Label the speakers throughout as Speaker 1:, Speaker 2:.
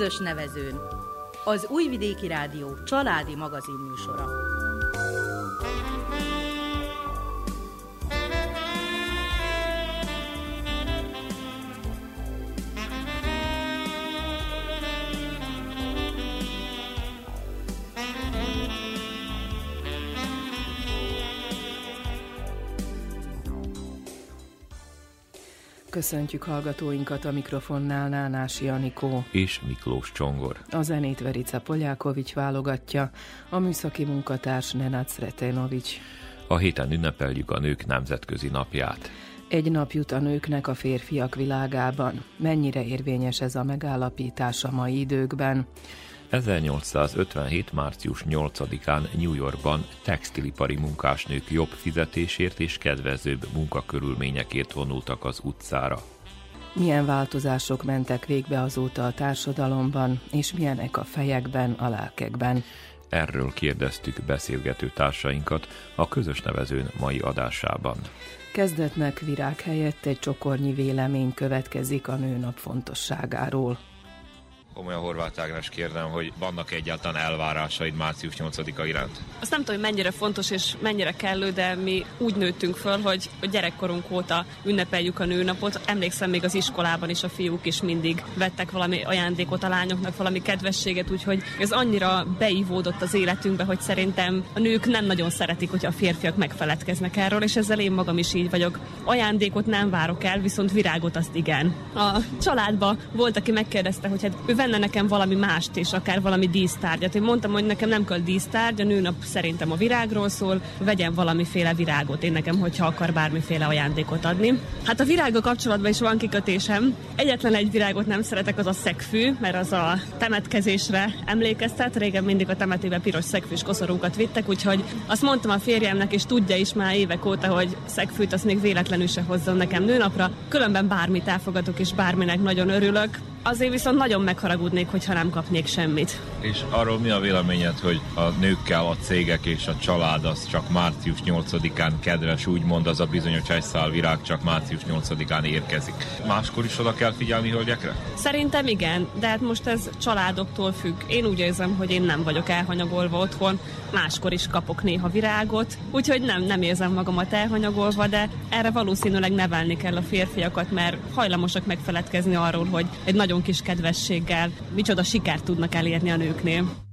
Speaker 1: közös nevezőn. Az Újvidéki Rádió családi magazinműsora.
Speaker 2: Köszöntjük hallgatóinkat a mikrofonnál Nánási Anikó.
Speaker 3: És Miklós Csongor.
Speaker 2: A zenét Verica Poljákovics válogatja, a műszaki munkatárs Nenac Retenovics.
Speaker 3: A héten ünnepeljük a nők nemzetközi napját.
Speaker 2: Egy nap jut a nőknek a férfiak világában. Mennyire érvényes ez a megállapítás a mai időkben?
Speaker 3: 1857. március 8-án New Yorkban textilipari munkásnők jobb fizetésért és kedvezőbb munkakörülményekért vonultak az utcára.
Speaker 2: Milyen változások mentek végbe azóta a társadalomban, és milyenek a fejekben, a lelkekben?
Speaker 3: Erről kérdeztük beszélgető társainkat a közös nevezőn mai adásában.
Speaker 2: Kezdetnek virág helyett egy csokornyi vélemény következik a nőnap fontosságáról
Speaker 3: komolyan Horváth Ágnes kérdem, hogy vannak egyáltalán elvárásaid március 8-a iránt?
Speaker 4: Azt nem tudom, hogy mennyire fontos és mennyire kellő, de mi úgy nőttünk föl, hogy, hogy gyerekkorunk óta ünnepeljük a nőnapot. Emlékszem még az iskolában is a fiúk is mindig vettek valami ajándékot a lányoknak, valami kedvességet, úgyhogy ez annyira beivódott az életünkbe, hogy szerintem a nők nem nagyon szeretik, hogy a férfiak megfeledkeznek erről, és ezzel én magam is így vagyok. Ajándékot nem várok el, viszont virágot azt igen. A családban volt, aki megkérdezte, hogy hát ő venne nekem valami mást és akár valami dísztárgyat. Én mondtam, hogy nekem nem kell dísztárgy, a nőnap szerintem a virágról szól, vegyen valamiféle virágot én nekem, hogyha akar bármiféle ajándékot adni. Hát a virággal kapcsolatban is van kikötésem. Egyetlen egy virágot nem szeretek, az a szegfű, mert az a temetkezésre emlékeztet. Régen mindig a temetébe piros szegfűs koszorúkat vittek, úgyhogy azt mondtam a férjemnek, és tudja is már évek óta, hogy szegfűt azt még véletlenül se hozzon nekem nőnapra. Különben bármit elfogadok, és bárminek nagyon örülök. Azért viszont nagyon megharagudnék, hogyha nem kapnék semmit.
Speaker 3: És arról mi a véleményed, hogy a nőkkel a cégek és a család az csak március 8-án kedves, úgymond az a bizonyos virág csak március 8-án érkezik. Máskor is oda kell figyelni hölgyekre?
Speaker 4: Szerintem igen, de hát most ez családoktól függ. Én úgy érzem, hogy én nem vagyok elhanyagolva otthon, máskor is kapok néha virágot, úgyhogy nem, nem érzem magamat elhanyagolva, de erre valószínűleg nevelni kell a férfiakat, mert hajlamosak megfeledkezni arról, hogy egy nagyon kis kedvességgel micsoda sikert tudnak elérni a nőknél.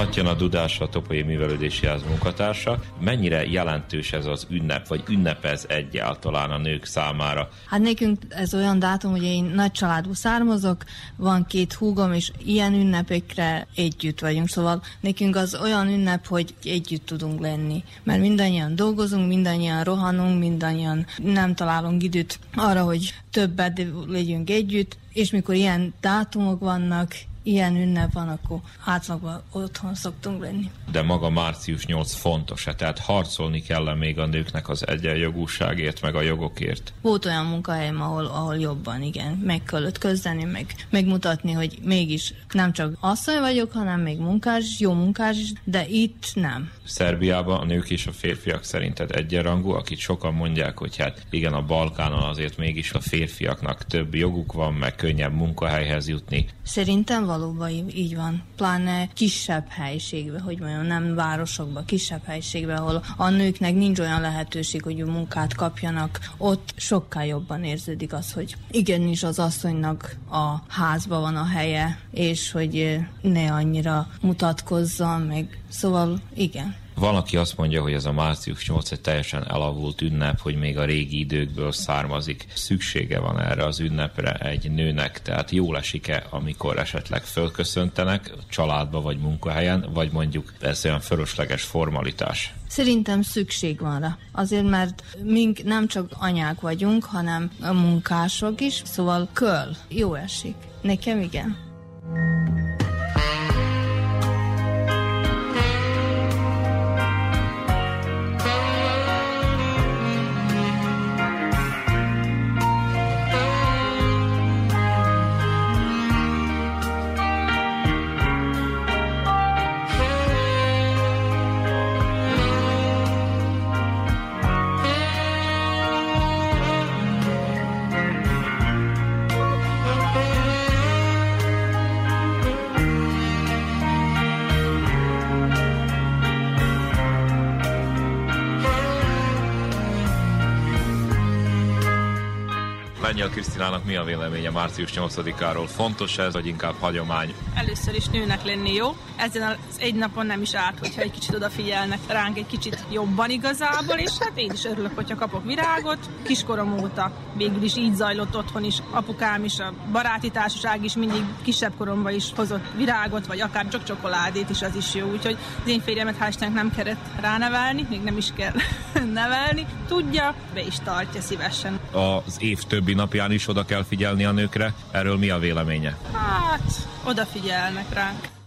Speaker 3: Tatjana Dudás, a Topolyai Művelődési Ház munkatársa. Mennyire jelentős ez az ünnep, vagy ünnepez egyáltalán a nők számára?
Speaker 5: Hát nekünk ez olyan dátum, hogy én nagy családú származok, van két húgom, és ilyen ünnepekre együtt vagyunk, szóval nekünk az olyan ünnep, hogy együtt tudunk lenni. Mert mindannyian dolgozunk, mindannyian rohanunk, mindannyian nem találunk időt arra, hogy többet legyünk együtt, és mikor ilyen dátumok vannak, ilyen ünnep van, akkor átlagban otthon szoktunk lenni.
Speaker 3: De maga március 8 fontos -e? Tehát harcolni kell még a nőknek az egyenjogúságért, meg a jogokért?
Speaker 5: Volt olyan munkahelyem, ahol, ahol jobban, igen, meg kellett közdeni, meg megmutatni, hogy mégis nem csak asszony vagyok, hanem még munkás, jó munkás is, de itt nem.
Speaker 3: Szerbiában a nők és a férfiak szerinted egyenrangú, akik sokan mondják, hogy hát igen, a Balkánon azért mégis a férfiaknak több joguk van, meg könnyebb munkahelyhez jutni.
Speaker 5: Szerintem valóban így van. Pláne kisebb helyiségben, hogy mondjam, nem városokban, kisebb helyiségben, ahol a nőknek nincs olyan lehetőség, hogy munkát kapjanak, ott sokkal jobban érződik az, hogy igenis az asszonynak a házba van a helye, és hogy ne annyira mutatkozzon, meg szóval igen.
Speaker 3: Van, aki azt mondja, hogy ez a március 8 egy teljesen elavult ünnep, hogy még a régi időkből származik. Szüksége van erre az ünnepre egy nőnek, tehát jól esik-e, amikor esetleg fölköszöntenek családba vagy munkahelyen, vagy mondjuk ez olyan fölösleges formalitás?
Speaker 5: Szerintem szükség van rá. Azért, mert mink nem csak anyák vagyunk, hanem a munkások is, szóval köl, jó esik. Nekem igen.
Speaker 3: Krisztinának mi a véleménye március 8-áról? Fontos ez, vagy inkább hagyomány?
Speaker 6: Először is nőnek lenni jó. Ezen az egy napon nem is árt, hogyha egy kicsit odafigyelnek ránk egy kicsit jobban igazából, és hát én is örülök, hogyha kapok virágot. Kiskorom óta végül is így zajlott otthon is. Apukám is, a baráti társaság is mindig kisebb koromban is hozott virágot, vagy akár csak csokoládét is, az is jó. Úgyhogy az én férjemet hál' nem kellett ránevelni, még nem is kell nevelni. Tudja, be is tartja szívesen.
Speaker 3: Az év többi napján is oda kell figyelni a nőkre. Erről mi a véleménye?
Speaker 6: Hát, odafigyelnek ránk.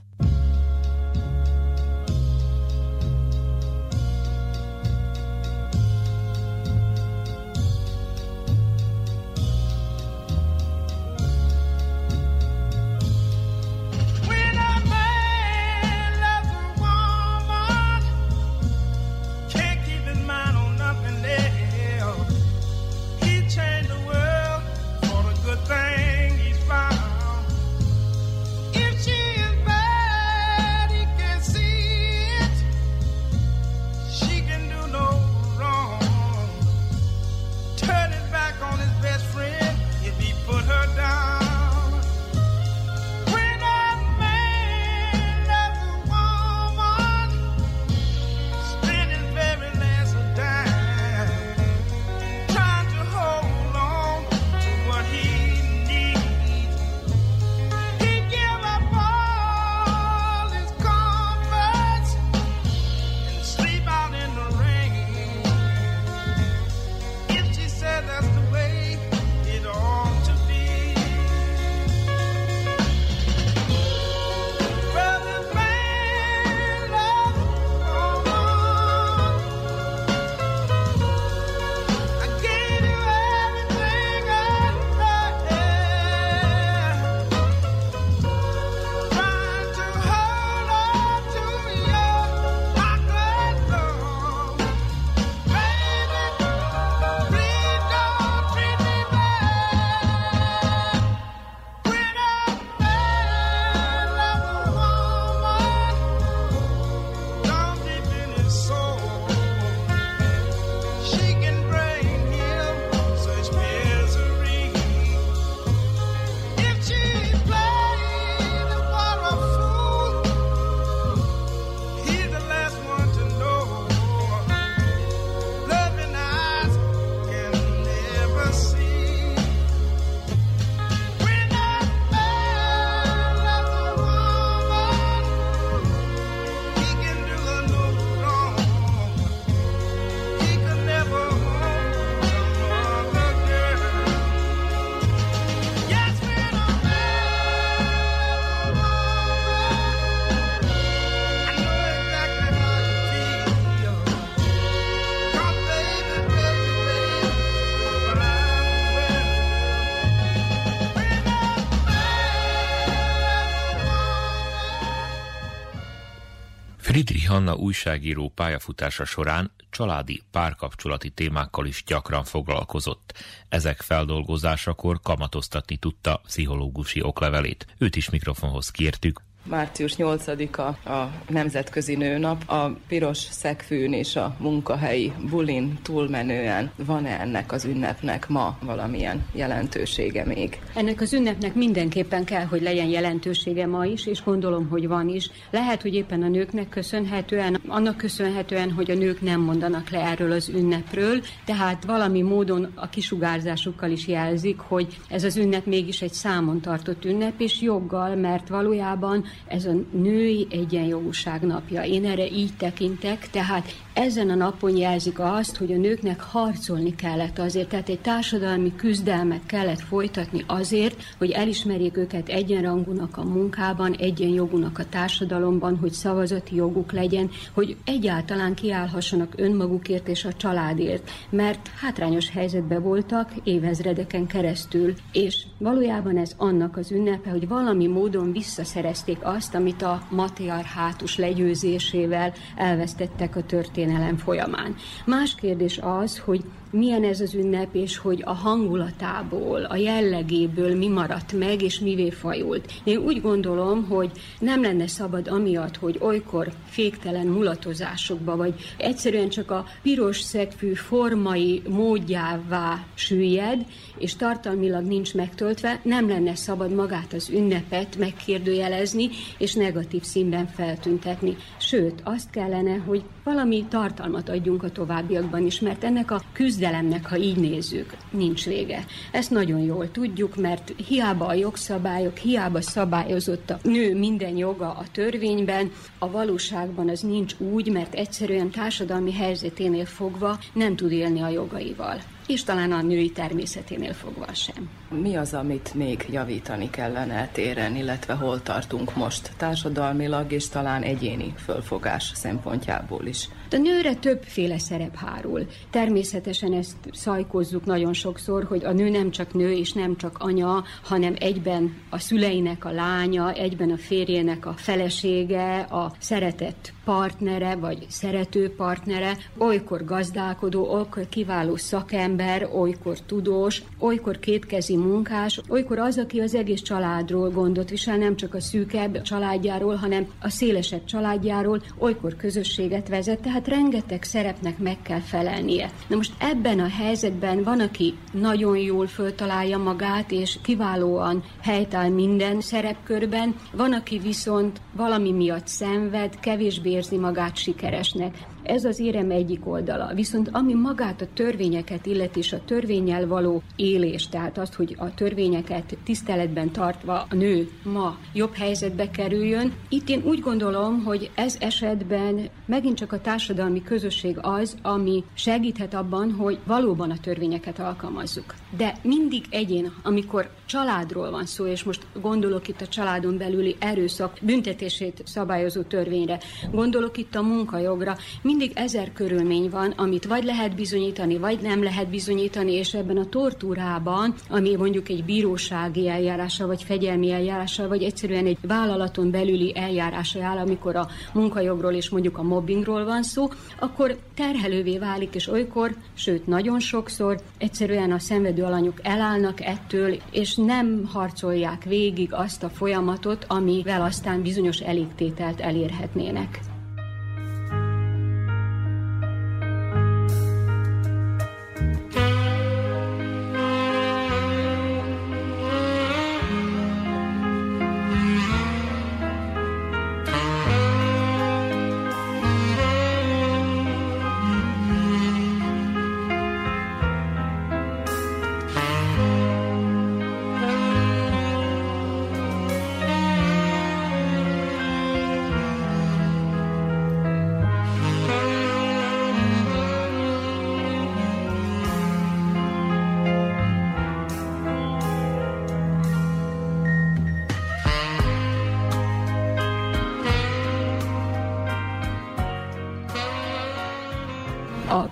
Speaker 3: Hanna újságíró pályafutása során családi párkapcsolati témákkal is gyakran foglalkozott. Ezek feldolgozásakor kamatoztatni tudta pszichológusi oklevelét. Őt is mikrofonhoz kértük.
Speaker 2: Március 8-a a Nemzetközi Nőnap. A piros szegfűn és a munkahelyi bulin túlmenően van-e ennek az ünnepnek ma valamilyen jelentősége még?
Speaker 7: Ennek az ünnepnek mindenképpen kell, hogy legyen jelentősége ma is, és gondolom, hogy van is. Lehet, hogy éppen a nőknek köszönhetően, annak köszönhetően, hogy a nők nem mondanak le erről az ünnepről, tehát valami módon a kisugárzásukkal is jelzik, hogy ez az ünnep mégis egy számon tartott ünnep, és joggal, mert valójában ez a női egyenjogúság napja. Én erre így tekintek, tehát ezen a napon jelzik azt, hogy a nőknek harcolni kellett azért, tehát egy társadalmi küzdelmet kellett folytatni azért, hogy elismerjék őket egyenrangúnak a munkában, egyenjogúnak a társadalomban, hogy szavazati joguk legyen, hogy egyáltalán kiállhassanak önmagukért és a családért, mert hátrányos helyzetben voltak évezredeken keresztül, és valójában ez annak az ünnepe, hogy valami módon visszaszerezték azt, amit a matriarhátus legyőzésével elvesztettek a történelem folyamán. Más kérdés az, hogy milyen ez az ünnep, és hogy a hangulatából, a jellegéből mi maradt meg, és mivé fajult. Én úgy gondolom, hogy nem lenne szabad amiatt, hogy olykor féktelen mulatozásokba, vagy egyszerűen csak a piros szegfű formai módjává süllyed, és tartalmilag nincs megtöltve, nem lenne szabad magát az ünnepet megkérdőjelezni, és negatív színben feltüntetni. Sőt, azt kellene, hogy valami tartalmat adjunk a továbbiakban is, mert ennek a küzdelemnek, ha így nézzük, nincs vége. Ezt nagyon jól tudjuk, mert hiába a jogszabályok, hiába szabályozott a nő minden joga a törvényben, a valóságban az nincs úgy, mert egyszerűen társadalmi helyzeténél fogva nem tud élni a jogaival és talán a női természeténél fogva sem.
Speaker 2: Mi az, amit még javítani kellene téren, illetve hol tartunk most társadalmilag és talán egyéni fölfogás szempontjából is?
Speaker 7: A nőre többféle szerep hárul. Természetesen ezt szajkozzuk nagyon sokszor, hogy a nő nem csak nő és nem csak anya, hanem egyben a szüleinek a lánya, egyben a férjének a felesége, a szeretett partnere, vagy szerető partnere, olykor gazdálkodó, olykor kiváló szakember, olykor tudós, olykor kétkezi munkás, olykor az, aki az egész családról gondot visel, nem csak a szűkebb családjáról, hanem a szélesebb családjáról, olykor közösséget vezet, tehát rengeteg szerepnek meg kell felelnie. Na most ebben a helyzetben van, aki nagyon jól föltalálja magát, és kiválóan helytáll minden szerepkörben, van, aki viszont valami miatt szenved, kevésbé érzi magát sikeresnek. Ez az érem egyik oldala. Viszont ami magát a törvényeket illeti, és a törvényel való élés, tehát azt, hogy a törvényeket tiszteletben tartva a nő ma jobb helyzetbe kerüljön, itt én úgy gondolom, hogy ez esetben megint csak a társadalmi közösség az, ami segíthet abban, hogy valóban a törvényeket alkalmazzuk. De mindig egyén, amikor családról van szó, és most gondolok itt a családon belüli erőszak büntetését szabályozó törvényre, gondolok itt a munkajogra, mindig ezer körülmény van, amit vagy lehet bizonyítani, vagy nem lehet bizonyítani, és ebben a tortúrában, ami mondjuk egy bírósági eljárása, vagy fegyelmi eljárása, vagy egyszerűen egy vállalaton belüli eljárása áll, amikor a munkajogról és mondjuk a mobbingról van szó, akkor terhelővé válik, és olykor, sőt nagyon sokszor egyszerűen a szenvedő alanyok elállnak ettől, és nem harcolják végig azt a folyamatot, amivel aztán bizonyos elégtételt elérhetnének.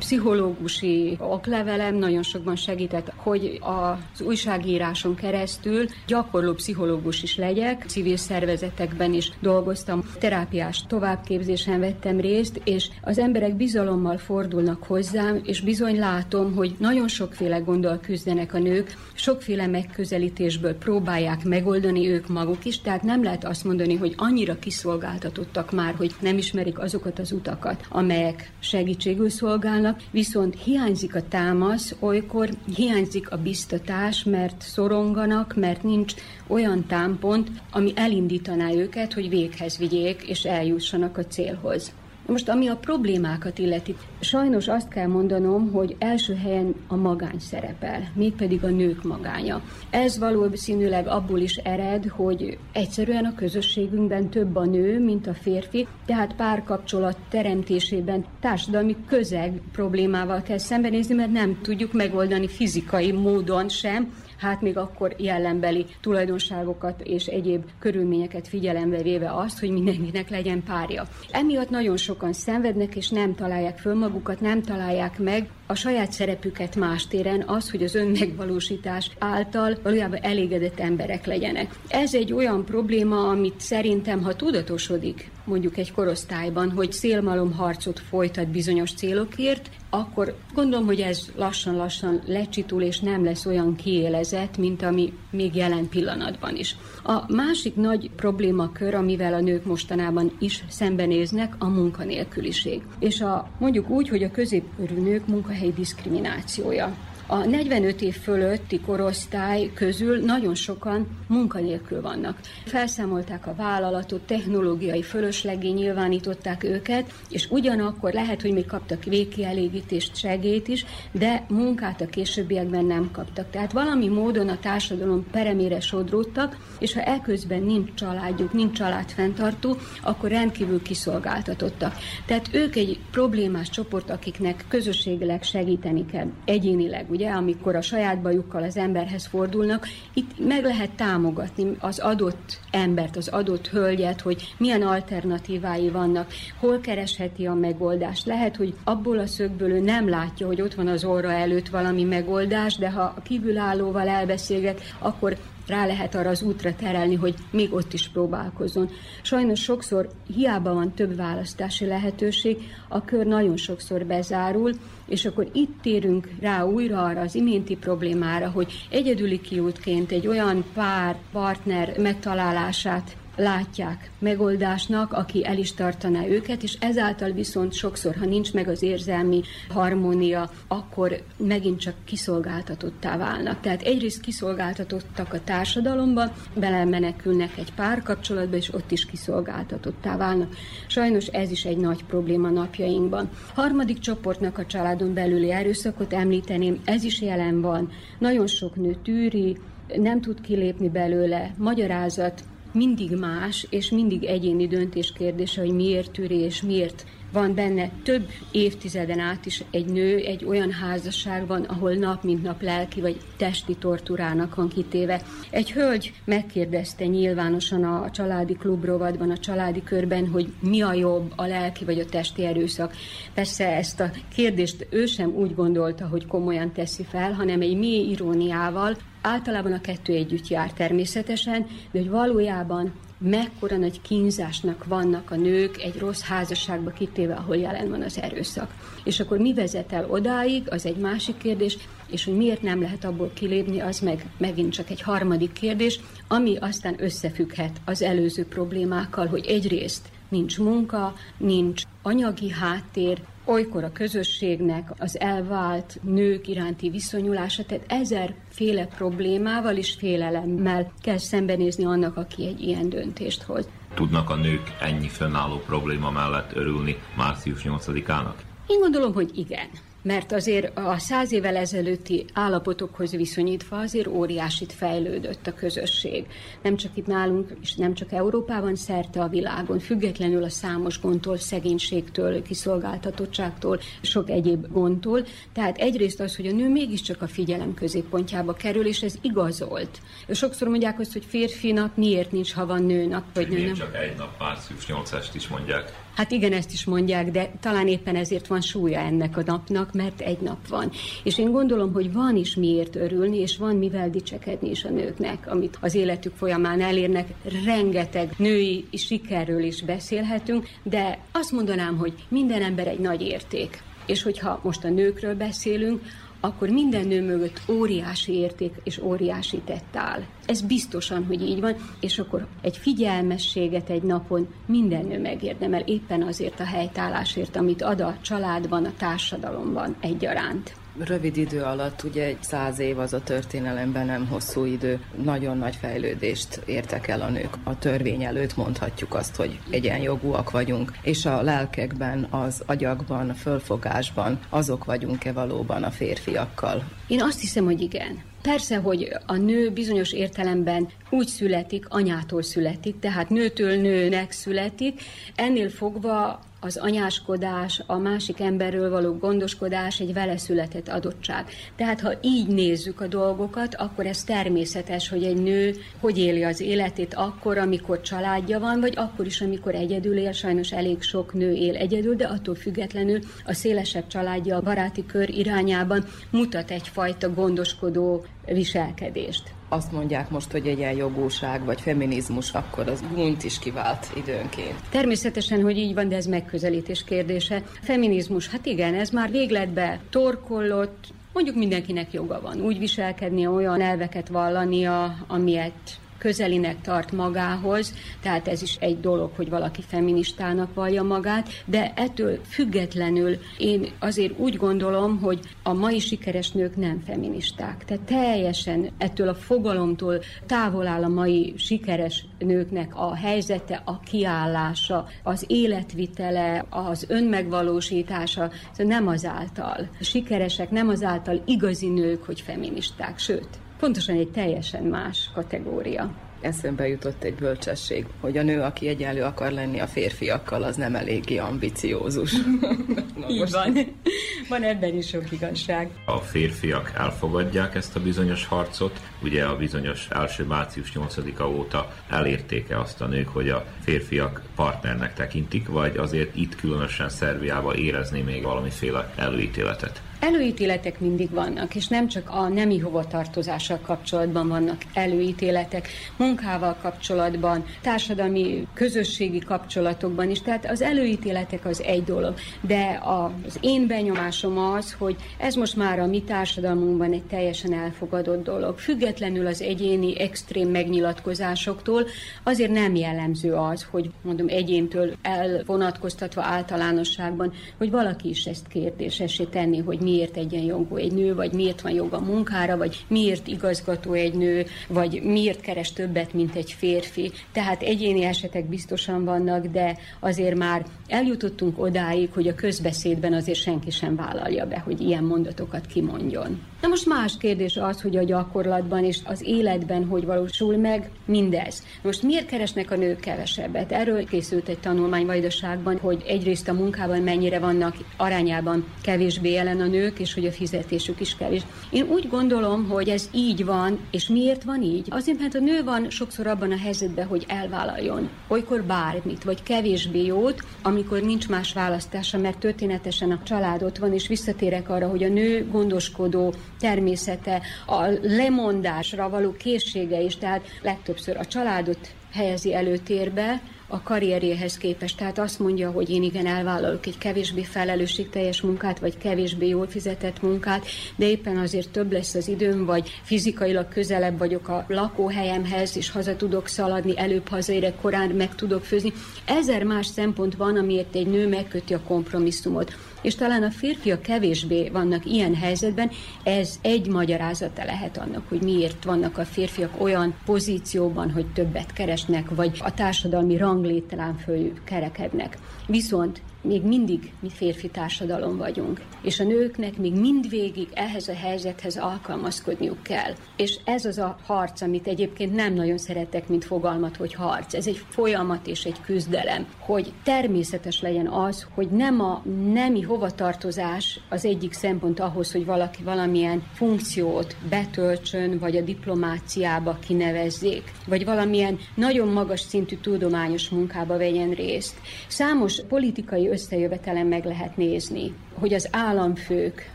Speaker 7: Pszichológusi oklevelem nagyon sokban segített, hogy az újságíráson keresztül gyakorló pszichológus is legyek. Civil szervezetekben is dolgoztam, terápiás továbbképzésen vettem részt, és az emberek bizalommal fordulnak hozzám, és bizony látom, hogy nagyon sokféle gondol küzdenek a nők, sokféle megközelítésből próbálják megoldani ők maguk is, tehát nem lehet azt mondani, hogy annyira kiszolgáltatottak már, hogy nem ismerik azokat az utakat, amelyek segítségül szolgálnak, viszont hiányzik a támasz, olykor hiányzik a biztatás, mert szoronganak, mert nincs olyan támpont, ami elindítaná őket, hogy véghez vigyék és eljussanak a célhoz. Most ami a problémákat illeti, sajnos azt kell mondanom, hogy első helyen a magány szerepel, mégpedig a nők magánya. Ez valószínűleg abból is ered, hogy egyszerűen a közösségünkben több a nő, mint a férfi, tehát párkapcsolat teremtésében társadalmi közeg problémával kell szembenézni, mert nem tudjuk megoldani fizikai módon sem, hát még akkor jellembeli tulajdonságokat és egyéb körülményeket figyelembe véve azt, hogy mindenkinek legyen párja. Emiatt nagyon sokan szenvednek, és nem találják föl magukat, nem találják meg a saját szerepüket más téren, az, hogy az önmegvalósítás által valójában elégedett emberek legyenek. Ez egy olyan probléma, amit szerintem, ha tudatosodik mondjuk egy korosztályban, hogy szélmalom harcot folytat bizonyos célokért, akkor gondolom, hogy ez lassan-lassan lecsitul, és nem lesz olyan kiélezett, mint ami még jelen pillanatban is. A másik nagy problémakör, amivel a nők mostanában is szembenéznek, a munkanélküliség. És a, mondjuk úgy, hogy a középkörű nők munkahelyi diszkriminációja. A 45 év fölötti korosztály közül nagyon sokan munkanélkül vannak. Felszámolták a vállalatot, technológiai fölöslegé nyilvánították őket, és ugyanakkor lehet, hogy még kaptak végkielégítést, segét is, de munkát a későbbiekben nem kaptak. Tehát valami módon a társadalom peremére sodródtak, és ha eközben nincs családjuk, nincs családfenntartó, akkor rendkívül kiszolgáltatottak. Tehát ők egy problémás csoport, akiknek közösségileg segíteni kell, egyénileg, ugye, amikor a saját bajukkal az emberhez fordulnak, itt meg lehet támogatni az adott embert, az adott hölgyet, hogy milyen alternatívái vannak, hol keresheti a megoldást. Lehet, hogy abból a szögből ő nem látja, hogy ott van az óra előtt valami megoldás, de ha a kívülállóval elbeszélget, akkor rá lehet arra az útra terelni, hogy még ott is próbálkozzon. Sajnos sokszor hiába van több választási lehetőség, a kör nagyon sokszor bezárul, és akkor itt térünk rá újra arra az iménti problémára, hogy egyedüli kiútként egy olyan pár, partner megtalálását látják megoldásnak, aki el is tartaná őket, és ezáltal viszont sokszor, ha nincs meg az érzelmi harmónia, akkor megint csak kiszolgáltatottá válnak. Tehát egyrészt kiszolgáltatottak a társadalomban, belemenekülnek egy párkapcsolatba, és ott is kiszolgáltatottá válnak. Sajnos ez is egy nagy probléma napjainkban. Harmadik csoportnak a családon belüli erőszakot említeném, ez is jelen van. Nagyon sok nő tűri, nem tud kilépni belőle, magyarázat mindig más, és mindig egyéni döntés kérdése, hogy miért tűri miért van benne több évtizeden át is egy nő egy olyan házasságban, ahol nap mint nap lelki vagy testi torturának van kitéve. Egy hölgy megkérdezte nyilvánosan a családi klubrovadban, a családi körben, hogy mi a jobb, a lelki vagy a testi erőszak. Persze ezt a kérdést ő sem úgy gondolta, hogy komolyan teszi fel, hanem egy mély iróniával, Általában a kettő együtt jár természetesen, de hogy valójában mekkora nagy kínzásnak vannak a nők egy rossz házasságba kitéve, ahol jelen van az erőszak. És akkor mi vezet el odáig, az egy másik kérdés, és hogy miért nem lehet abból kilépni, az meg megint csak egy harmadik kérdés, ami aztán összefügghet az előző problémákkal, hogy egyrészt nincs munka, nincs anyagi háttér, olykor a közösségnek az elvált nők iránti viszonyulása, tehát ezerféle problémával és félelemmel kell szembenézni annak, aki egy ilyen döntést hoz.
Speaker 3: Tudnak a nők ennyi fönnálló probléma mellett örülni március 8-ának?
Speaker 7: Én gondolom, hogy igen mert azért a száz évvel ezelőtti állapotokhoz viszonyítva azért óriásit fejlődött a közösség. Nem csak itt nálunk, és nem csak Európában, szerte a világon, függetlenül a számos gondtól, szegénységtől, kiszolgáltatottságtól, sok egyéb gondtól. Tehát egyrészt az, hogy a nő mégiscsak a figyelem középpontjába kerül, és ez igazolt. Sokszor mondják azt, hogy férfinak miért nincs, ha van nőnap,
Speaker 3: vagy nő nem. csak egy nap március 8 is mondják.
Speaker 7: Hát igen, ezt is mondják, de talán éppen ezért van súlya ennek a napnak, mert egy nap van. És én gondolom, hogy van is miért örülni, és van mivel dicsekedni is a nőknek, amit az életük folyamán elérnek. Rengeteg női sikerről is beszélhetünk, de azt mondanám, hogy minden ember egy nagy érték. És hogyha most a nőkről beszélünk, akkor minden nő mögött óriási érték és óriási tett áll. Ez biztosan, hogy így van, és akkor egy figyelmességet egy napon minden nő megérdemel éppen azért a helytállásért, amit ad a családban, a társadalomban egyaránt.
Speaker 2: Rövid idő alatt, ugye egy száz év az a történelemben nem hosszú idő, nagyon nagy fejlődést értek el a nők. A törvény előtt mondhatjuk azt, hogy egyenjogúak vagyunk, és a lelkekben, az agyakban, a fölfogásban azok vagyunk-e valóban a férfiakkal?
Speaker 7: Én azt hiszem, hogy igen. Persze, hogy a nő bizonyos értelemben úgy születik, anyától születik, tehát nőtől nőnek születik, ennél fogva az anyáskodás, a másik emberről való gondoskodás egy vele született adottság. Tehát ha így nézzük a dolgokat, akkor ez természetes, hogy egy nő hogy éli az életét akkor, amikor családja van, vagy akkor is, amikor egyedül él. Sajnos elég sok nő él egyedül, de attól függetlenül a szélesebb családja a baráti kör irányában mutat egyfajta gondoskodó viselkedést
Speaker 2: azt mondják most, hogy egyenjogúság vagy feminizmus, akkor az gúnyt is kivált időnként.
Speaker 7: Természetesen, hogy így van, de ez megközelítés kérdése. Feminizmus, hát igen, ez már végletbe torkollott, mondjuk mindenkinek joga van úgy viselkedni, olyan elveket vallania, amilyet közelinek tart magához, tehát ez is egy dolog, hogy valaki feministának vallja magát, de ettől függetlenül én azért úgy gondolom, hogy a mai sikeres nők nem feministák. Tehát teljesen ettől a fogalomtól távol áll a mai sikeres nőknek a helyzete, a kiállása, az életvitele, az önmegvalósítása, szóval nem azáltal. Sikeresek nem azáltal igazi nők, hogy feministák, sőt, pontosan egy teljesen más kategória.
Speaker 2: Eszembe jutott egy bölcsesség, hogy a nő, aki egyenlő akar lenni a férfiakkal, az nem eléggé ambiciózus.
Speaker 7: Na, Így most... van. Van ebben is sok igazság.
Speaker 3: A férfiak elfogadják ezt a bizonyos harcot. Ugye a bizonyos első március 8-a óta elérték-e azt a nők, hogy a férfiak partnernek tekintik, vagy azért itt különösen Szerbiában érezni még valamiféle előítéletet?
Speaker 7: Előítéletek mindig vannak, és nem csak a nemi hovatartozással kapcsolatban vannak előítéletek, munkával kapcsolatban, társadalmi, közösségi kapcsolatokban is. Tehát az előítéletek az egy dolog, de az én benyomásom az, hogy ez most már a mi társadalmunkban egy teljesen elfogadott dolog. Függetlenül az egyéni extrém megnyilatkozásoktól azért nem jellemző az, hogy mondom egyéntől elvonatkoztatva általánosságban, hogy valaki is ezt kérdésesé tenni, hogy mi miért egyenjogú egy nő, vagy miért van joga munkára, vagy miért igazgató egy nő, vagy miért keres többet, mint egy férfi. Tehát egyéni esetek biztosan vannak, de azért már eljutottunk odáig, hogy a közbeszédben azért senki sem vállalja be, hogy ilyen mondatokat kimondjon. Na most más kérdés az, hogy a gyakorlatban és az életben hogy valósul meg mindez. Most miért keresnek a nők kevesebbet? Erről készült egy tanulmány vajdaságban, hogy egyrészt a munkában mennyire vannak arányában kevésbé jelen a nők, és hogy a fizetésük is kevés. Én úgy gondolom, hogy ez így van, és miért van így? Azért, mert a nő van sokszor abban a helyzetben, hogy elvállaljon olykor bármit, vagy kevésbé jót, amikor nincs más választása, mert történetesen a család ott van, és visszatérek arra, hogy a nő gondoskodó természete, a lemondásra való készsége is, tehát legtöbbször a családot helyezi előtérbe, a karrierjéhez képest. Tehát azt mondja, hogy én igen elvállalok egy kevésbé felelősségteljes munkát, vagy kevésbé jól fizetett munkát, de éppen azért több lesz az időm, vagy fizikailag közelebb vagyok a lakóhelyemhez, és haza tudok szaladni, előbb hazaérek, korán meg tudok főzni. Ezer más szempont van, amiért egy nő megköti a kompromisszumot és talán a férfiak kevésbé vannak ilyen helyzetben, ez egy magyarázata lehet annak, hogy miért vannak a férfiak olyan pozícióban, hogy többet keresnek, vagy a társadalmi ranglételán föl kerekednek. Viszont még mindig mi férfi társadalom vagyunk, és a nőknek még mindvégig ehhez a helyzethez alkalmazkodniuk kell. És ez az a harc, amit egyébként nem nagyon szeretek, mint fogalmat, hogy harc. Ez egy folyamat és egy küzdelem, hogy természetes legyen az, hogy nem a nemi hovatartozás az egyik szempont ahhoz, hogy valaki valamilyen funkciót betöltsön, vagy a diplomáciába kinevezzék, vagy valamilyen nagyon magas szintű tudományos munkába vegyen részt. Számos politikai összejövetelen meg lehet nézni, hogy az államfők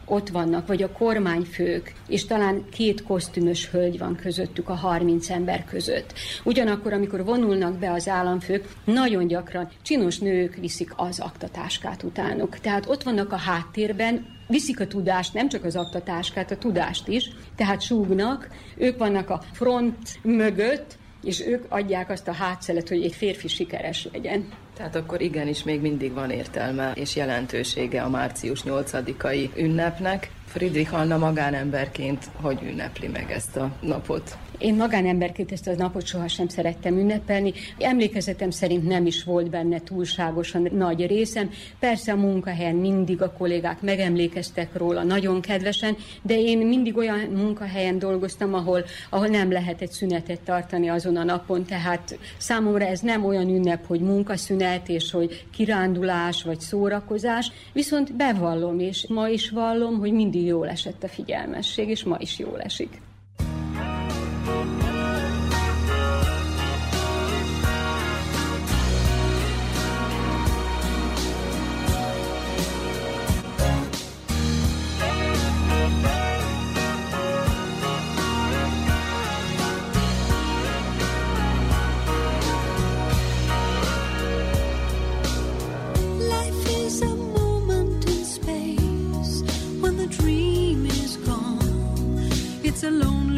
Speaker 7: ott vannak, vagy a kormányfők, és talán két kosztümös hölgy van közöttük a 30 ember között. Ugyanakkor, amikor vonulnak be az államfők, nagyon gyakran csinos nők viszik az aktatáskát utánuk. Tehát ott vannak a háttérben, viszik a tudást, nem csak az aktatáskát, a tudást is, tehát súgnak, ők vannak a front mögött, és ők adják azt a hátszelet, hogy egy férfi sikeres legyen.
Speaker 2: Tehát akkor igenis még mindig van értelme és jelentősége a március 8-ai ünnepnek. Friedrich Anna magánemberként hogy ünnepli meg ezt a napot?
Speaker 7: Én magánemberként ezt a napot sohasem szerettem ünnepelni. Emlékezetem szerint nem is volt benne túlságosan nagy részem. Persze a munkahelyen mindig a kollégák megemlékeztek róla nagyon kedvesen, de én mindig olyan munkahelyen dolgoztam, ahol, ahol nem lehetett szünetet tartani azon a napon, tehát számomra ez nem olyan ünnep, hogy munkaszünet és hogy kirándulás vagy szórakozás, viszont bevallom, és ma is vallom, hogy mindig jól esett a figyelmesség, és ma is jól esik.
Speaker 2: It's a lonely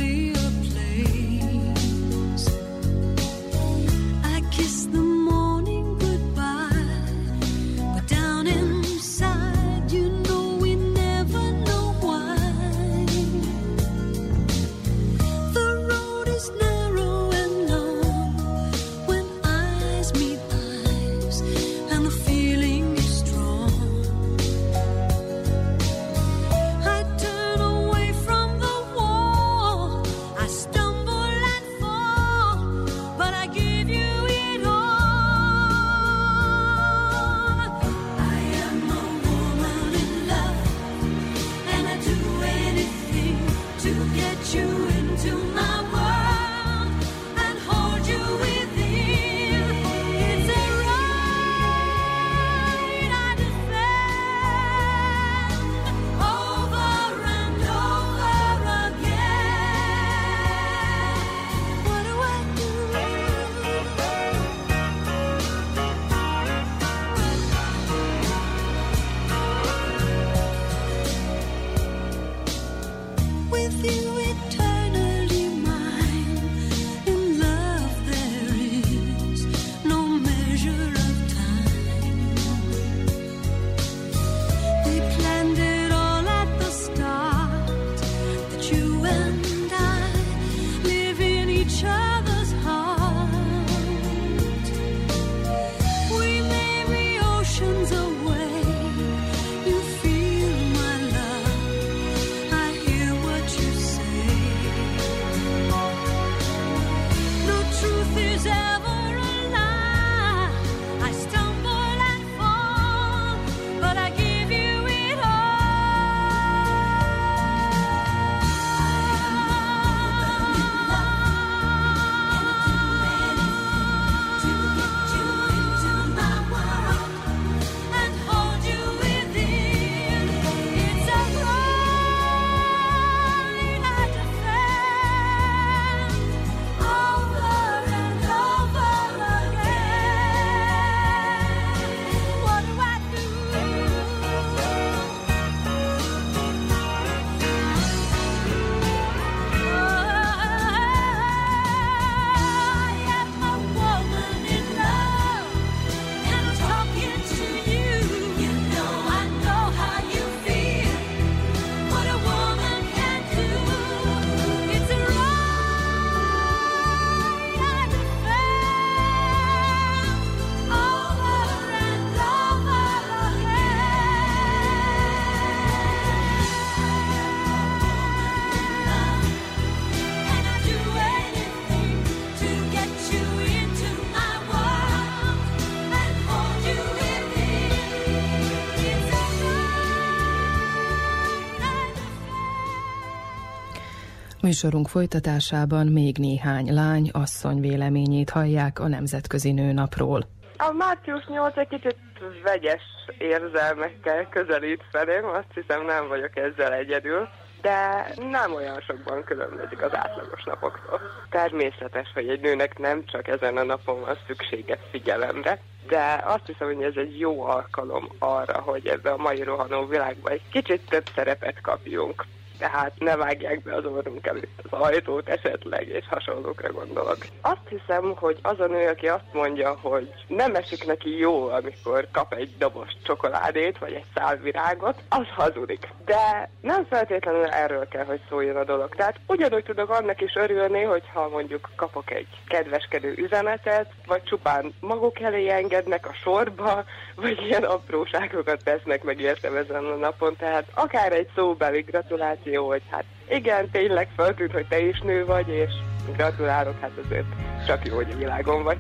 Speaker 2: Műsorunk folytatásában még néhány lány, asszony véleményét hallják a Nemzetközi Nőnapról.
Speaker 8: A március 8 egy kicsit vegyes érzelmekkel közelít felém, azt hiszem nem vagyok ezzel egyedül, de nem olyan sokban különbözik az átlagos napoktól. Természetes, hogy egy nőnek nem csak ezen a napon van szüksége figyelemre, de azt hiszem, hogy ez egy jó alkalom arra, hogy ebbe a mai rohanó világban egy kicsit több szerepet kapjunk tehát ne vágják be az orrunk előtt az ajtót esetleg, és hasonlókra gondolok. Azt hiszem, hogy az a nő, aki azt mondja, hogy nem esik neki jó, amikor kap egy dobos csokoládét, vagy egy szál virágot, az hazudik. De nem feltétlenül erről kell, hogy szóljon a dolog. Tehát ugyanúgy tudok annak is örülni, hogyha mondjuk kapok egy kedveskedő üzenetet, vagy csupán maguk elé engednek a sorba, vagy ilyen apróságokat tesznek meg értem ezen a napon. Tehát akár egy szóbeli gratuláció, jó, hogy hát igen, tényleg feltűnt, hogy te is nő vagy, és gratulálok, hát azért csak jó, hogy a világon vagy.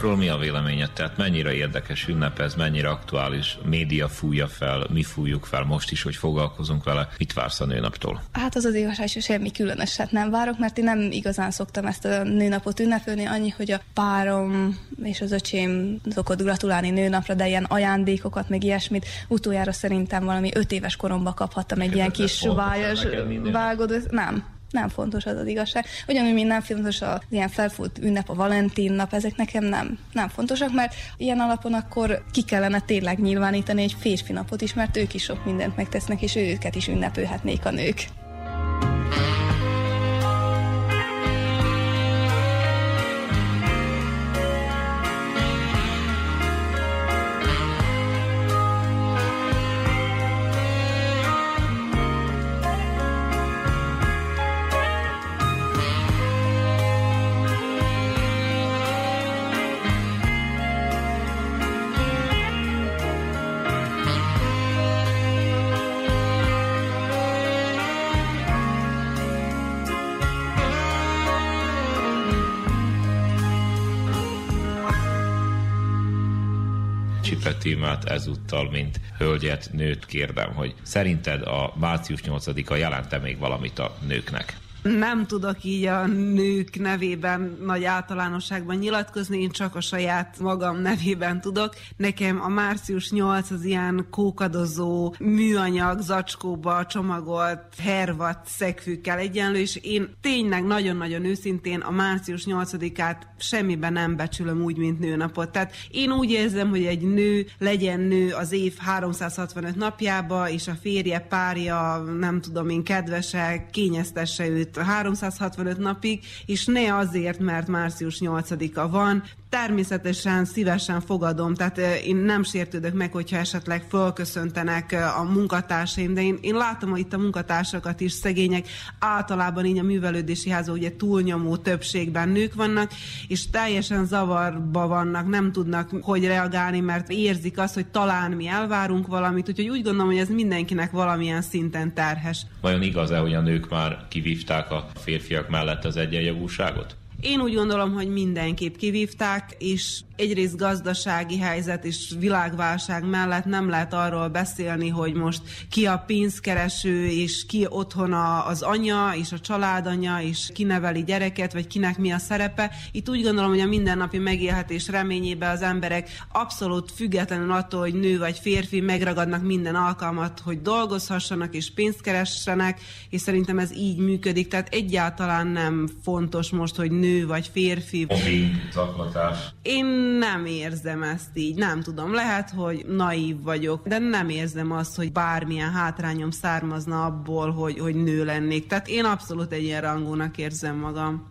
Speaker 3: Nőnapról mi a véleményed? Tehát mennyire érdekes ünnep ez, mennyire aktuális, média fújja fel, mi fújjuk fel most is, hogy foglalkozunk vele. Mit vársz a nőnaptól?
Speaker 9: Hát az az igazság, hogy semmi különöset nem várok, mert én nem igazán szoktam ezt a nőnapot ünnepelni, annyi, hogy a párom és az öcsém szokott gratulálni nőnapra, de ilyen ajándékokat, meg ilyesmit. Utoljára szerintem valami öt éves koromban kaphattam egy ilyen kis vájas vágod. Nem, nem fontos az az igazság. Ugyanúgy, mint nem fontos az ilyen felfújt ünnep, a Valentin nap, ezek nekem nem, nem fontosak, mert ilyen alapon akkor ki kellene tényleg nyilvánítani egy férfi napot is, mert ők is sok mindent megtesznek, és őket is ünnepelhetnék a nők.
Speaker 3: Témát ezúttal, mint hölgyet, nőt kérdem, hogy szerinted a március 8-a jelente még valamit a nőknek?
Speaker 10: Nem tudok így a nők nevében nagy általánosságban nyilatkozni, én csak a saját magam nevében tudok. Nekem a március 8 az ilyen kókadozó, műanyag, zacskóba csomagolt hervat szegfűkkel egyenlő, és én tényleg nagyon-nagyon őszintén a március 8-át semmiben nem becsülöm úgy, mint nőnapot. Tehát én úgy érzem, hogy egy nő legyen nő az év 365 napjába, és a férje, párja, nem tudom én, kedvese, kényeztesse őt 365 napig, és ne azért, mert március 8-a van, természetesen szívesen fogadom, tehát én nem sértődök meg, hogyha esetleg fölköszöntenek a munkatársaim, de én, én látom, hogy itt a munkatársakat is szegények, általában így a művelődési házban ugye túlnyomó többségben nők vannak, és teljesen zavarba vannak, nem tudnak hogy reagálni, mert érzik azt, hogy talán mi elvárunk valamit, úgyhogy úgy gondolom, hogy ez mindenkinek valamilyen szinten terhes.
Speaker 3: Vajon igaz-e, hogy a nők már kivívták a férfiak mellett az egyenjogúságot?
Speaker 10: Én úgy gondolom, hogy mindenképp kivívták, és egyrészt gazdasági helyzet és világválság mellett nem lehet arról beszélni, hogy most ki a pénzkereső, és ki otthon az anya, és a családanya, és ki neveli gyereket, vagy kinek mi a szerepe. Itt úgy gondolom, hogy a mindennapi megélhetés reményébe az emberek abszolút függetlenül attól, hogy nő vagy férfi, megragadnak minden alkalmat, hogy dolgozhassanak és pénzt keressenek, és szerintem ez így működik. Tehát egyáltalán nem fontos most, hogy nő vagy férfi.
Speaker 3: Mobbing, zaklatás.
Speaker 10: Én nem érzem ezt így, nem tudom, lehet, hogy naív vagyok, de nem érzem azt, hogy bármilyen hátrányom származna abból, hogy, hogy nő lennék. Tehát én abszolút egyenrangúnak érzem magam.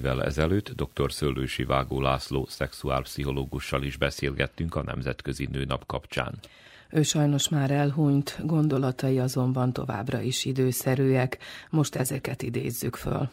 Speaker 11: Évvel ezelőtt dr. Szőlősi Vágó László szexuálpszichológussal is beszélgettünk a Nemzetközi Nőnap kapcsán.
Speaker 2: Ő sajnos már elhunyt, gondolatai azonban továbbra is időszerűek. Most ezeket idézzük föl.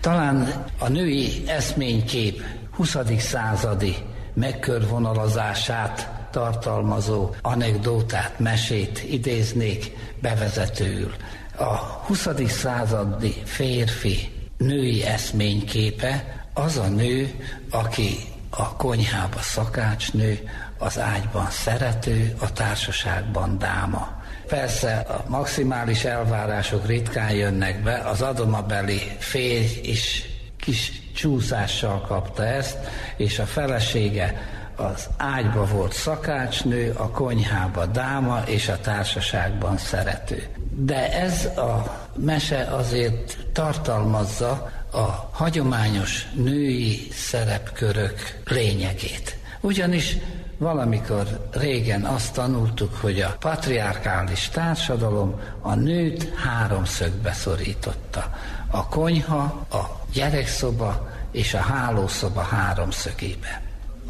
Speaker 12: Talán a női eszménykép 20. századi megkörvonalazását tartalmazó anekdótát, mesét idéznék bevezetőül. A 20. századi férfi női eszményképe az a nő, aki a konyhába szakácsnő, az ágyban szerető, a társaságban dáma. Persze a maximális elvárások ritkán jönnek be, az adomabeli férj is kis csúszással kapta ezt, és a felesége az ágyba volt szakácsnő, a konyhába dáma, és a társaságban szerető. De ez a mese azért tartalmazza a hagyományos női szerepkörök lényegét. Ugyanis valamikor régen azt tanultuk, hogy a patriarkális társadalom a nőt háromszögbe szorította. A konyha, a gyerekszoba és a hálószoba háromszögébe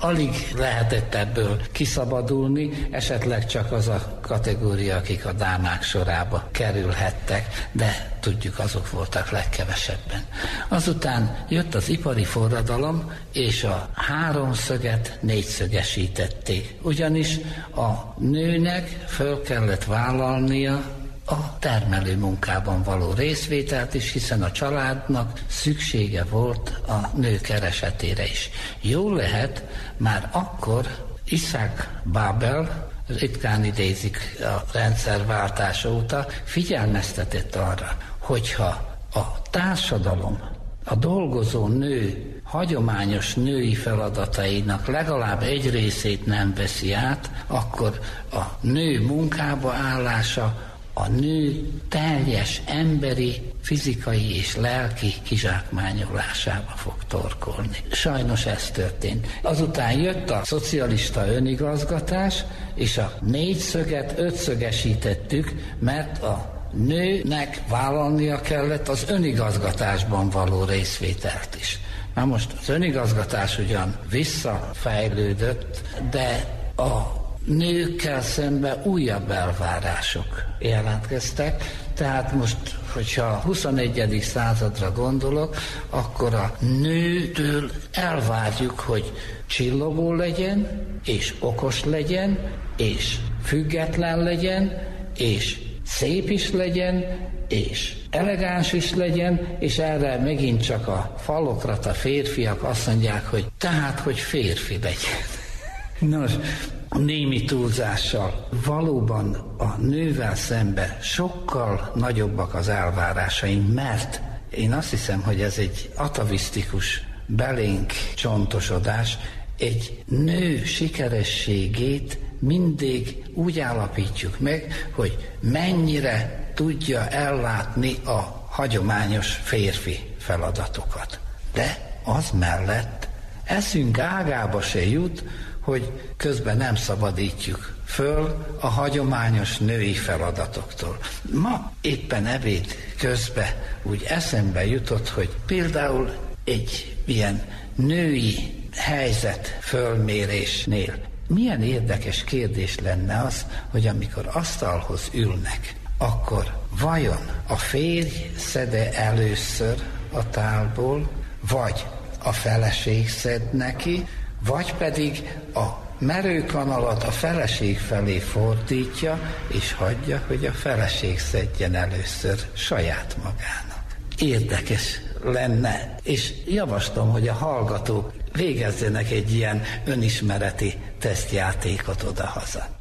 Speaker 12: alig lehetett ebből kiszabadulni, esetleg csak az a kategória, akik a dámák sorába kerülhettek, de tudjuk, azok voltak legkevesebben. Azután jött az ipari forradalom, és a háromszöget négyszögesítették. Ugyanis a nőnek föl kellett vállalnia a termelő munkában való részvételt is, hiszen a családnak szüksége volt a nő keresetére is. Jó lehet, már akkor Isaac Babel, ritkán idézik a rendszerváltás óta, figyelmeztetett arra, hogyha a társadalom a dolgozó nő hagyományos női feladatainak legalább egy részét nem veszi át, akkor a nő munkába állása a nő teljes emberi, fizikai és lelki kizsákmányolásába fog torkolni. Sajnos ez történt. Azután jött a szocialista önigazgatás, és a négyszöget ötszögesítettük, mert a nőnek vállalnia kellett az önigazgatásban való részvételt is. Na most az önigazgatás ugyan visszafejlődött, de a nőkkel szemben újabb elvárások jelentkeztek, tehát most, hogyha a 21. századra gondolok, akkor a nőtől elvárjuk, hogy csillogó legyen, és okos legyen, és független legyen, és szép is legyen, és elegáns is legyen, és erre megint csak a falokrata férfiak azt mondják, hogy tehát, hogy férfi legyen. Nos, némi túlzással valóban a nővel szembe sokkal nagyobbak az elvárásaink, mert én azt hiszem, hogy ez egy atavisztikus belénk csontosodás, egy nő sikerességét mindig úgy állapítjuk meg, hogy mennyire tudja ellátni a hagyományos férfi feladatokat. De az mellett eszünk ágába se jut, hogy közben nem szabadítjuk föl a hagyományos női feladatoktól. Ma éppen ebéd közben úgy eszembe jutott, hogy például egy ilyen női helyzet fölmérésnél milyen érdekes kérdés lenne az, hogy amikor asztalhoz ülnek, akkor vajon a férj szede először a tálból, vagy a feleség szed neki, vagy pedig a merőkanalat a feleség felé fordítja, és hagyja, hogy a feleség szedjen először saját magának. Érdekes lenne, és javaslom, hogy a hallgatók végezzenek egy ilyen önismereti tesztjátékot odahaza.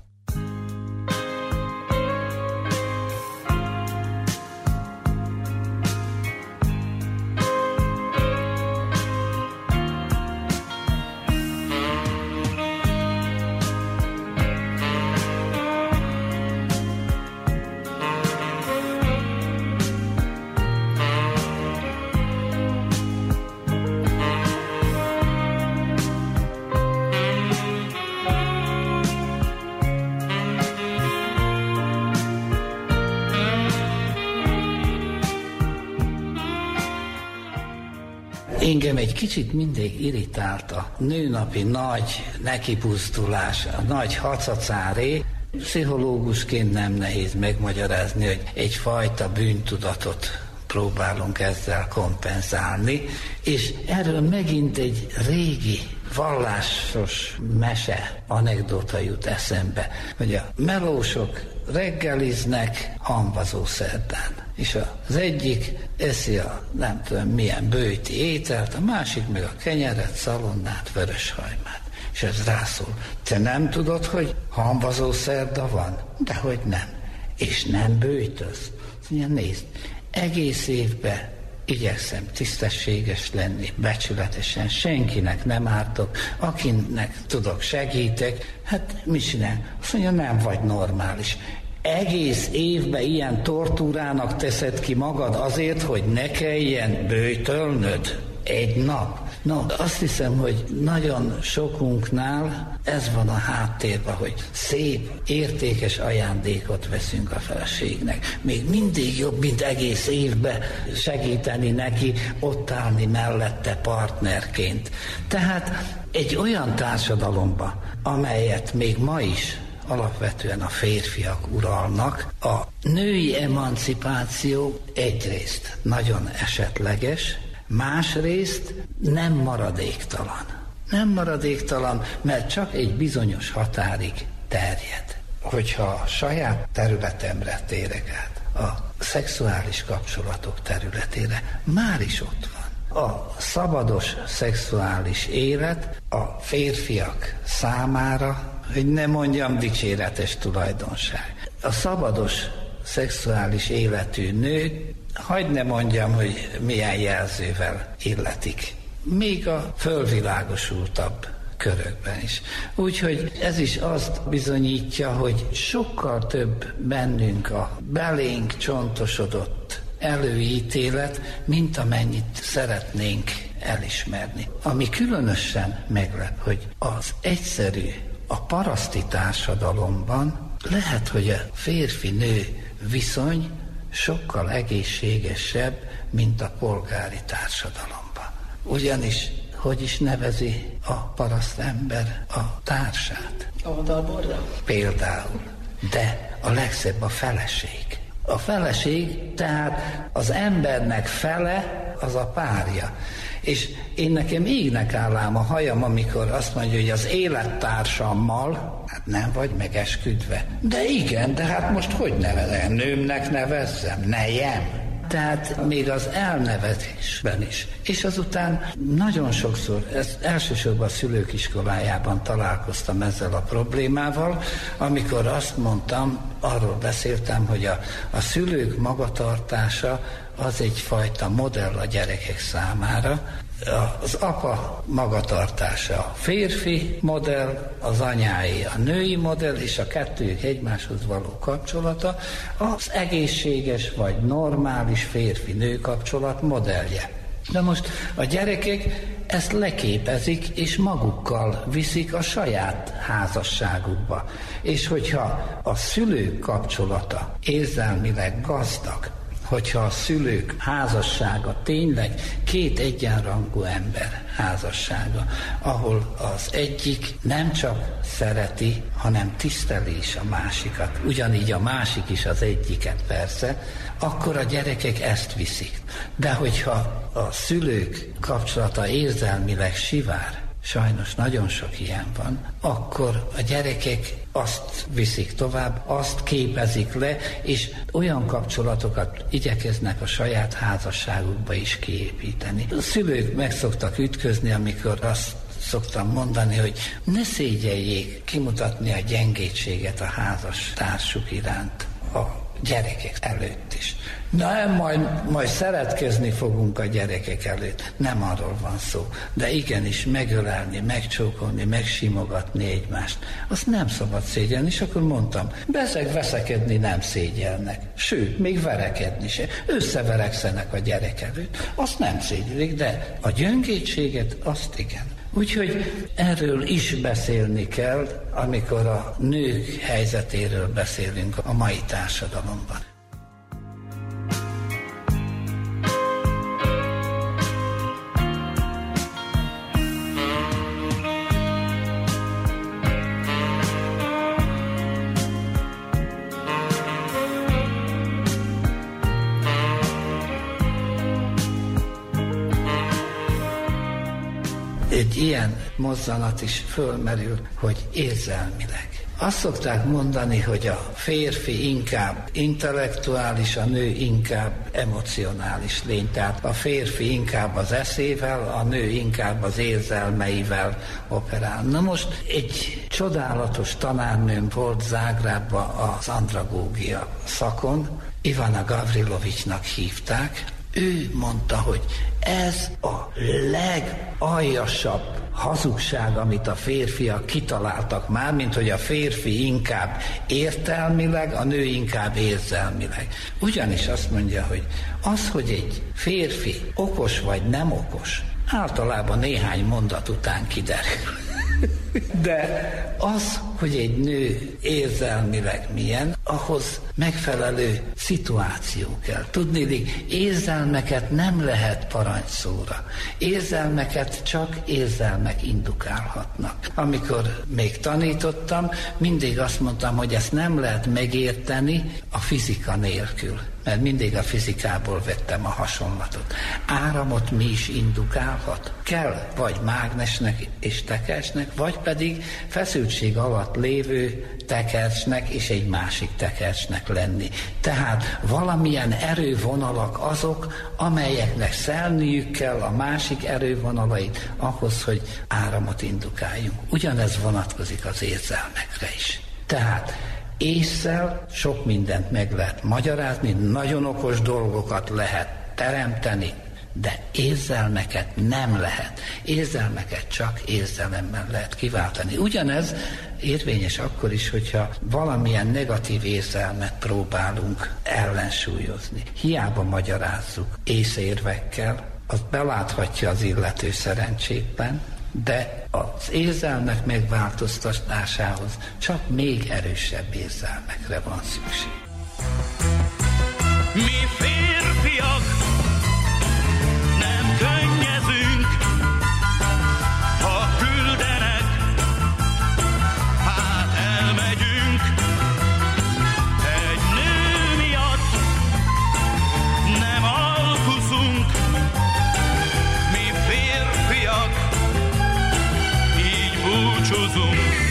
Speaker 12: Kicsit mindig irritált a nőnapi nagy nekipusztulás, a nagy hacacáré, Pszichológusként nem nehéz megmagyarázni, hogy egyfajta bűntudatot próbálunk ezzel kompenzálni, és erről megint egy régi vallásos mese, anekdota jut eszembe, hogy a melósok reggeliznek hamvazó szerdán. És az egyik eszi a nem tudom milyen bőti ételt, a másik meg a kenyeret, szalonnát, vöröshajmát. És ez rászól. Te nem tudod, hogy hamvazó szerda van? De hogy nem. És nem bőjtöz. Mondja, nézd, egész évben igyekszem tisztességes lenni, becsületesen, senkinek nem ártok, akinek tudok segítek, hát mit csinál? Azt mondja, nem vagy normális. Egész évben ilyen tortúrának teszed ki magad azért, hogy ne kelljen bőjtölnöd egy nap. No, azt hiszem, hogy nagyon sokunknál ez van a háttérben, hogy szép, értékes ajándékot veszünk a feleségnek. Még mindig jobb, mint egész évben segíteni neki, ott állni mellette partnerként. Tehát egy olyan társadalomba, amelyet még ma is alapvetően a férfiak uralnak. A női emancipáció egyrészt nagyon esetleges, másrészt nem maradéktalan. Nem maradéktalan, mert csak egy bizonyos határig terjed. Hogyha a saját területemre térek át, a szexuális kapcsolatok területére, már is ott van. A szabados szexuális élet a férfiak számára, hogy ne mondjam dicséretes tulajdonság. A szabados szexuális életű nők hagyd ne mondjam, hogy milyen jelzővel illetik. Még a fölvilágosultabb körökben is. Úgyhogy ez is azt bizonyítja, hogy sokkal több bennünk a belénk csontosodott előítélet, mint amennyit szeretnénk elismerni. Ami különösen meglep, hogy az egyszerű, a paraszti társadalomban lehet, hogy a férfi-nő viszony sokkal egészségesebb, mint a polgári társadalomban. Ugyanis hogy is nevezi a paraszt ember a társát?
Speaker 2: Oldalborda?
Speaker 12: Például. De a legszebb a feleség. A feleség, tehát az embernek fele az a párja. És én nekem égnek állám a hajam, amikor azt mondja, hogy az élettársammal, hát nem vagy megesküdve. De igen, de hát most hogy nevezem? Nőmnek nevezzem? Nejem? tehát még az elnevezésben is. És azután nagyon sokszor, ez elsősorban a szülők találkoztam ezzel a problémával, amikor azt mondtam, arról beszéltem, hogy a, a szülők magatartása az egyfajta modell a gyerekek számára, az apa magatartása a férfi modell, az anyái a női modell, és a kettőjük egymáshoz való kapcsolata az egészséges vagy normális férfi-nő kapcsolat modellje. De most a gyerekek ezt leképezik, és magukkal viszik a saját házasságukba. És hogyha a szülők kapcsolata érzelmileg gazdag, hogyha a szülők házassága tényleg két egyenrangú ember házassága, ahol az egyik nem csak szereti, hanem tiszteli is a másikat, ugyanígy a másik is az egyiket persze, akkor a gyerekek ezt viszik. De hogyha a szülők kapcsolata érzelmileg sivár, sajnos nagyon sok ilyen van, akkor a gyerekek azt viszik tovább, azt képezik le, és olyan kapcsolatokat igyekeznek a saját házasságukba is kiépíteni. A szülők meg szoktak ütközni, amikor azt szoktam mondani, hogy ne szégyeljék kimutatni a gyengétséget a házas társuk iránt a gyerekek előtt is. Nem, majd, majd szeretkezni fogunk a gyerekek előtt. Nem arról van szó. De igenis megölelni, megcsókolni, megsimogatni egymást. Azt nem szabad szégyelni, és akkor mondtam, bezeg veszekedni nem szégyelnek. Sőt, még verekedni se. Összeverekszenek a gyerek előtt. Azt nem szégyelik, de a gyöngétséget azt igen. Úgyhogy erről is beszélni kell, amikor a nők helyzetéről beszélünk a mai társadalomban. Mozzanat is fölmerül, hogy érzelmileg. Azt szokták mondani, hogy a férfi inkább intellektuális, a nő inkább emocionális lény. Tehát a férfi inkább az eszével, a nő inkább az érzelmeivel operál. Na most egy csodálatos tanárnőm volt Zágrábban az andragógia szakon, Ivana Gavrilovicsnak hívták, ő mondta, hogy ez a legaljasabb hazugság, amit a férfiak kitaláltak már, mint hogy a férfi inkább értelmileg, a nő inkább érzelmileg. Ugyanis azt mondja, hogy az, hogy egy férfi okos vagy nem okos, általában néhány mondat után kiderül. De az, hogy egy nő érzelmileg milyen, ahhoz megfelelő szituáció kell. Tudni, érzelmeket nem lehet parancsszóra. Érzelmeket csak érzelmek indukálhatnak. Amikor még tanítottam, mindig azt mondtam, hogy ezt nem lehet megérteni a fizika nélkül mert mindig a fizikából vettem a hasonlatot. Áramot mi is indukálhat? Kell vagy mágnesnek és tekercsnek, vagy pedig feszültség alatt lévő tekercsnek és egy másik tekercsnek lenni. Tehát valamilyen erővonalak azok, amelyeknek szelniük kell a másik erővonalait ahhoz, hogy áramot indukáljunk. Ugyanez vonatkozik az érzelmekre is. Tehát észszel sok mindent meg lehet magyarázni, nagyon okos dolgokat lehet teremteni, de érzelmeket nem lehet. Érzelmeket csak érzelemmel lehet kiváltani. Ugyanez érvényes akkor is, hogyha valamilyen negatív érzelmet próbálunk ellensúlyozni. Hiába magyarázzuk észérvekkel, az beláthatja az illető szerencsétlen, de az érzelmek megváltoztatásához csak még erősebb érzelmekre van szükség. Mi férfiak
Speaker 13: choosum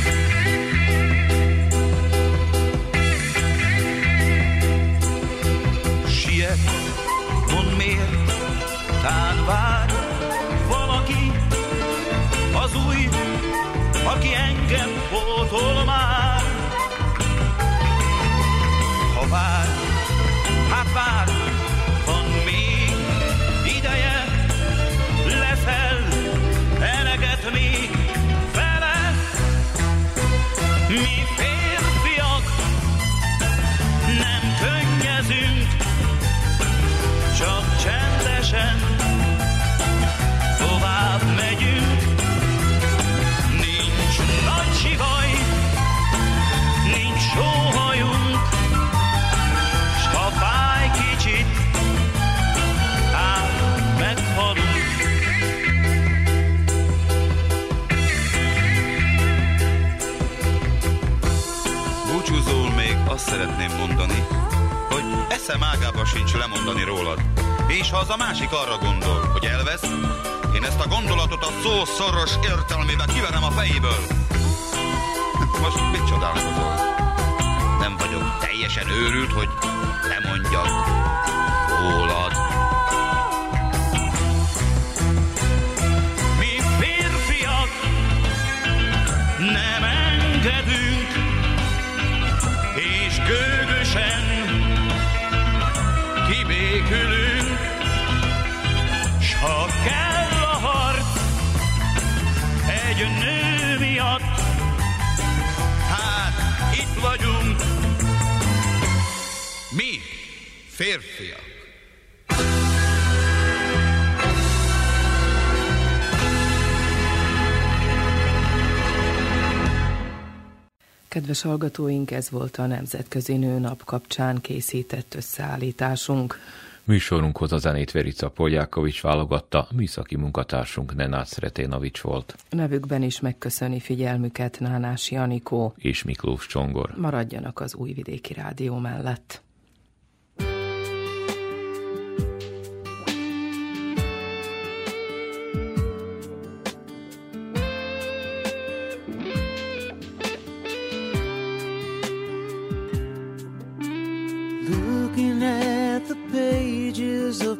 Speaker 13: eszem ágába sincs lemondani rólad. És ha az a másik arra gondol, hogy elvesz, én ezt a gondolatot a szó szoros értelmébe kiverem a fejéből. Most mit csodálkozol? Nem vagyok teljesen őrült, hogy lemondjak rólad. Itt vagyunk. Mi, férfiak.
Speaker 2: Kedves hallgatóink, ez volt a Nemzetközi Nőnap kapcsán készített összeállításunk.
Speaker 11: Műsorunkhoz a zenét Verica Poljákovics válogatta, műszaki munkatársunk Nenács Reténavics volt.
Speaker 2: Nevükben is megköszöni figyelmüket Nánás Janikó.
Speaker 11: És Miklós Csongor.
Speaker 2: Maradjanak az Újvidéki Rádió mellett.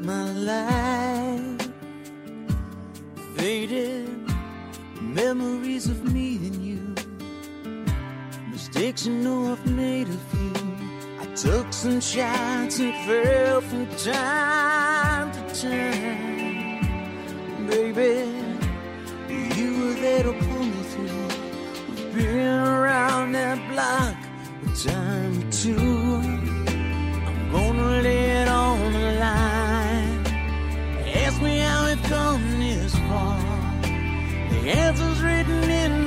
Speaker 14: My life, faded memories of me and you, mistakes you know I've made a few I took some shots and fell from time to time, baby. You were there to pull me through. I've been around that block a time or two. I'm gonna lay it on this far. The answer's written in